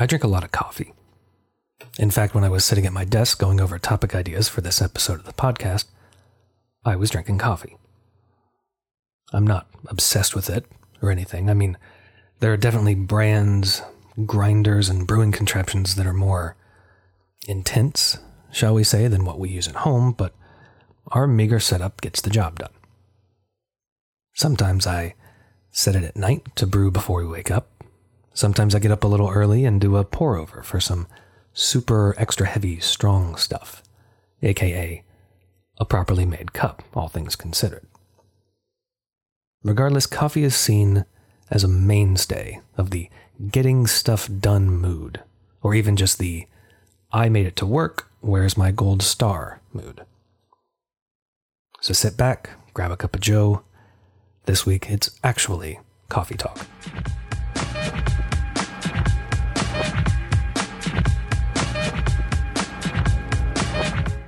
I drink a lot of coffee. In fact, when I was sitting at my desk going over topic ideas for this episode of the podcast, I was drinking coffee. I'm not obsessed with it or anything. I mean, there are definitely brands, grinders, and brewing contraptions that are more intense, shall we say, than what we use at home, but our meager setup gets the job done. Sometimes I set it at night to brew before we wake up. Sometimes I get up a little early and do a pour over for some super extra heavy, strong stuff, aka a properly made cup, all things considered. Regardless, coffee is seen as a mainstay of the getting stuff done mood, or even just the I made it to work, where's my gold star mood. So sit back, grab a cup of Joe. This week it's actually coffee talk.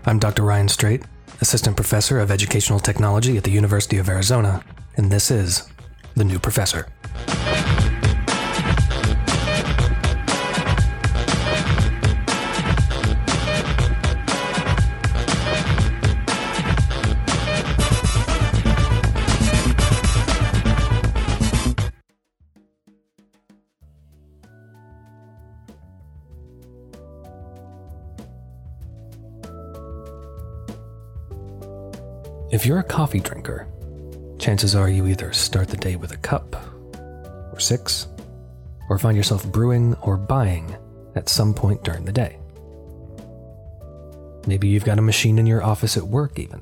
I'm Dr. Ryan Straight, Assistant Professor of Educational Technology at the University of Arizona, and this is The New Professor. If you're a coffee drinker, chances are you either start the day with a cup, or six, or find yourself brewing or buying at some point during the day. Maybe you've got a machine in your office at work, even.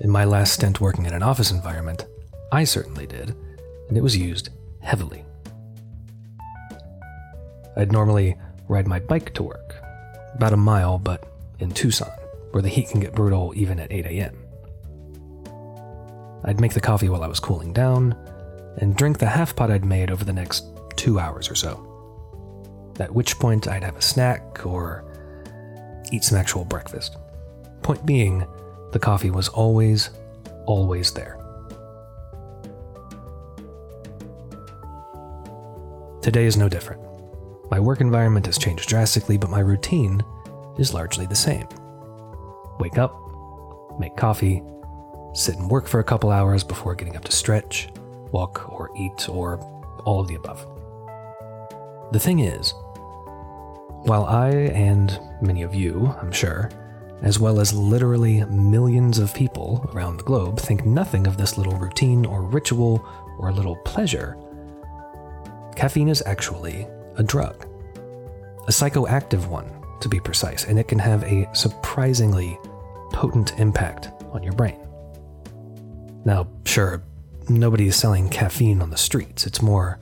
In my last stint working in an office environment, I certainly did, and it was used heavily. I'd normally ride my bike to work, about a mile, but in Tucson where the heat can get brutal even at 8 a.m. I'd make the coffee while I was cooling down, and drink the half pot I'd made over the next two hours or so. At which point I'd have a snack or eat some actual breakfast. Point being, the coffee was always, always there. Today is no different. My work environment has changed drastically, but my routine is largely the same wake up, make coffee, sit and work for a couple hours before getting up to stretch, walk, or eat, or all of the above. The thing is, while I and many of you, I'm sure, as well as literally millions of people around the globe, think nothing of this little routine or ritual or little pleasure, caffeine is actually a drug. A psychoactive one, to be precise, and it can have a surprisingly potent impact on your brain. Now, sure, nobody is selling caffeine on the streets. It's more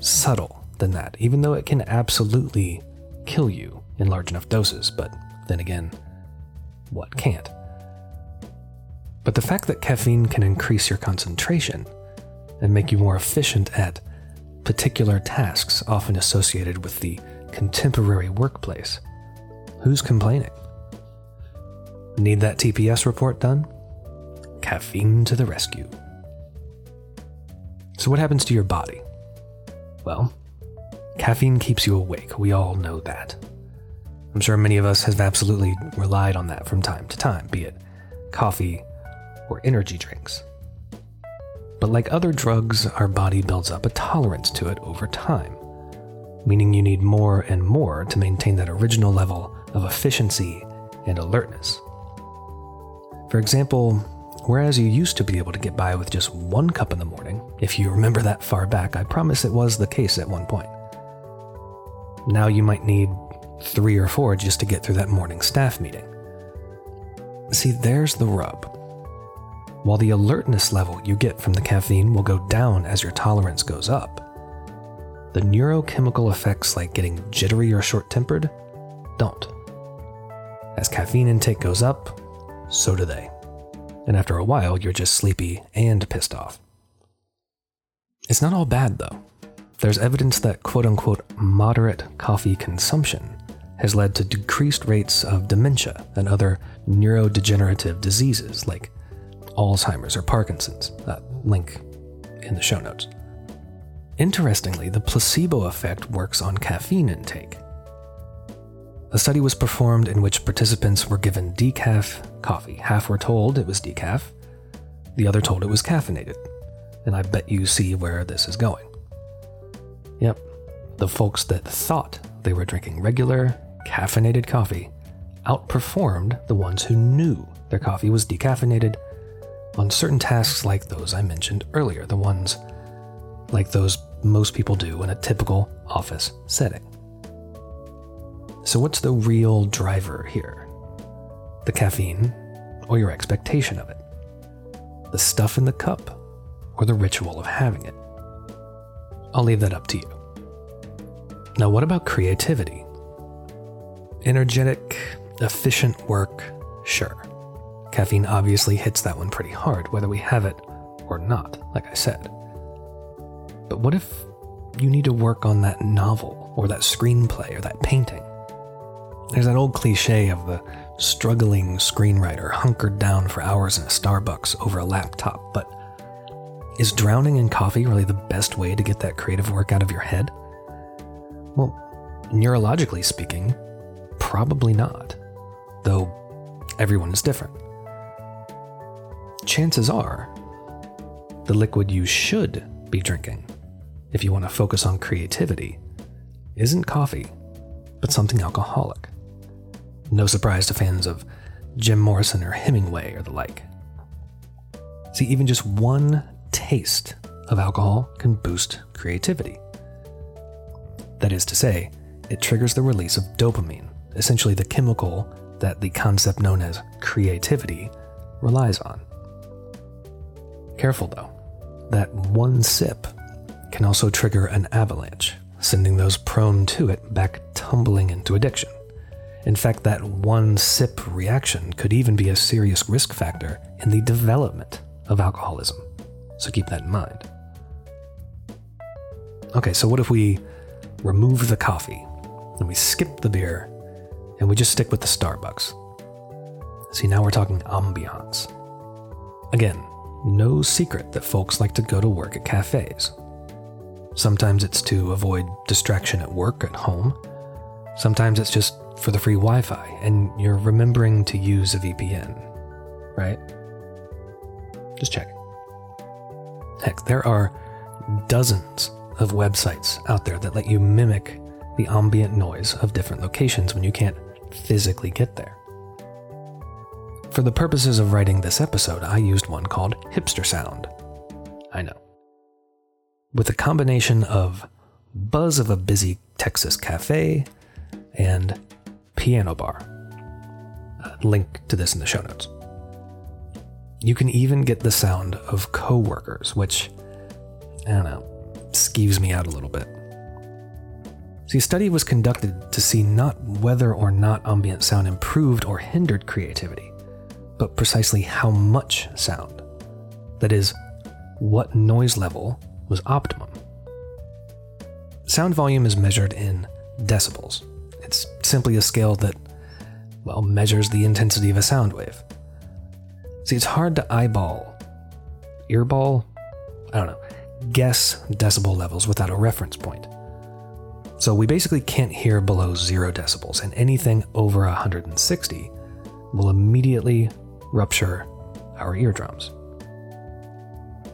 subtle than that, even though it can absolutely kill you in large enough doses. But then again, what can't? But the fact that caffeine can increase your concentration and make you more efficient at particular tasks often associated with the contemporary workplace Who's complaining? Need that TPS report done? Caffeine to the rescue. So, what happens to your body? Well, caffeine keeps you awake. We all know that. I'm sure many of us have absolutely relied on that from time to time, be it coffee or energy drinks. But like other drugs, our body builds up a tolerance to it over time, meaning you need more and more to maintain that original level of efficiency and alertness. For example, whereas you used to be able to get by with just one cup in the morning, if you remember that far back, I promise it was the case at one point. Now you might need three or four just to get through that morning staff meeting. See, there's the rub. While the alertness level you get from the caffeine will go down as your tolerance goes up, the neurochemical effects like getting jittery or short tempered don't. As caffeine intake goes up, so do they. And after a while, you're just sleepy and pissed off. It's not all bad, though. There's evidence that quote unquote moderate coffee consumption has led to decreased rates of dementia and other neurodegenerative diseases like Alzheimer's or Parkinson's. That link in the show notes. Interestingly, the placebo effect works on caffeine intake. A study was performed in which participants were given decaf coffee. Half were told it was decaf, the other told it was caffeinated. And I bet you see where this is going. Yep, the folks that thought they were drinking regular, caffeinated coffee outperformed the ones who knew their coffee was decaffeinated on certain tasks like those I mentioned earlier, the ones like those most people do in a typical office setting. So, what's the real driver here? The caffeine or your expectation of it? The stuff in the cup or the ritual of having it? I'll leave that up to you. Now, what about creativity? Energetic, efficient work, sure. Caffeine obviously hits that one pretty hard, whether we have it or not, like I said. But what if you need to work on that novel, or that screenplay, or that painting? There's that old cliche of the struggling screenwriter hunkered down for hours in a Starbucks over a laptop, but is drowning in coffee really the best way to get that creative work out of your head? Well, neurologically speaking, probably not, though everyone is different. Chances are, the liquid you should be drinking, if you want to focus on creativity, isn't coffee, but something alcoholic. No surprise to fans of Jim Morrison or Hemingway or the like. See, even just one taste of alcohol can boost creativity. That is to say, it triggers the release of dopamine, essentially the chemical that the concept known as creativity relies on. Careful though, that one sip can also trigger an avalanche, sending those prone to it back tumbling into addiction. In fact, that one sip reaction could even be a serious risk factor in the development of alcoholism. So keep that in mind. Okay, so what if we remove the coffee and we skip the beer and we just stick with the Starbucks? See, now we're talking ambiance. Again, no secret that folks like to go to work at cafes. Sometimes it's to avoid distraction at work, at home. Sometimes it's just for the free Wi Fi and you're remembering to use a VPN, right? Just check. Heck, there are dozens of websites out there that let you mimic the ambient noise of different locations when you can't physically get there. For the purposes of writing this episode, I used one called Hipster Sound. I know. With a combination of buzz of a busy Texas cafe and piano bar. Uh, link to this in the show notes. You can even get the sound of coworkers, which, I don't know, skeeves me out a little bit. See, a study was conducted to see not whether or not ambient sound improved or hindered creativity, but precisely how much sound. That is, what noise level was optimum. Sound volume is measured in decibels. It's simply a scale that, well, measures the intensity of a sound wave. See, it's hard to eyeball, earball, I don't know, guess decibel levels without a reference point. So we basically can't hear below zero decibels, and anything over 160 will immediately rupture our eardrums.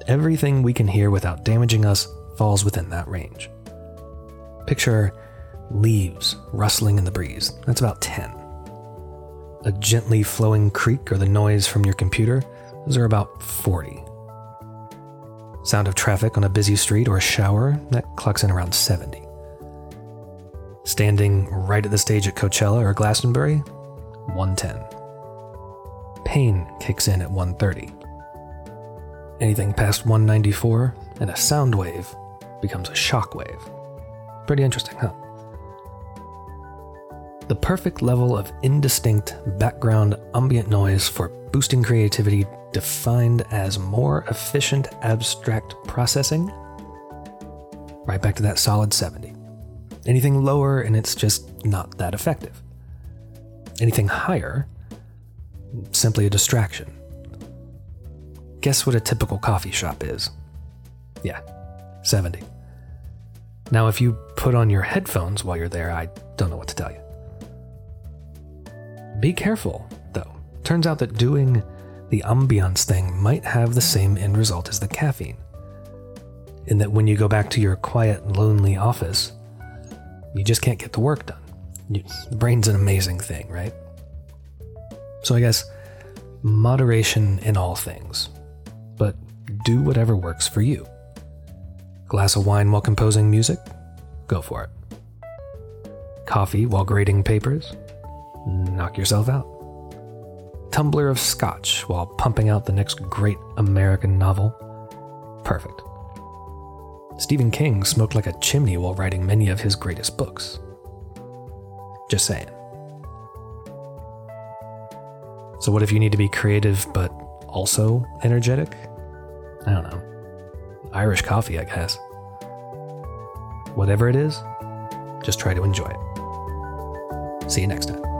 Everything we can hear without damaging us falls within that range. Picture leaves rustling in the breeze. That's about 10 a gently flowing creek or the noise from your computer, those are about 40. Sound of traffic on a busy street or a shower, that clocks in around 70. Standing right at the stage at Coachella or Glastonbury, 110. Pain kicks in at 130. Anything past 194, and a sound wave becomes a shock wave. Pretty interesting, huh? The perfect level of indistinct background ambient noise for boosting creativity defined as more efficient abstract processing? Right back to that solid 70. Anything lower, and it's just not that effective. Anything higher, simply a distraction. Guess what a typical coffee shop is? Yeah, 70. Now, if you put on your headphones while you're there, I don't know what to tell you. Be careful, though. Turns out that doing the ambiance thing might have the same end result as the caffeine. In that when you go back to your quiet, lonely office, you just can't get the work done. You, the brain's an amazing thing, right? So I guess moderation in all things, but do whatever works for you. Glass of wine while composing music? Go for it. Coffee while grading papers? Knock yourself out. Tumbler of scotch while pumping out the next great American novel? Perfect. Stephen King smoked like a chimney while writing many of his greatest books. Just saying. So, what if you need to be creative but also energetic? I don't know. Irish coffee, I guess. Whatever it is, just try to enjoy it. See you next time.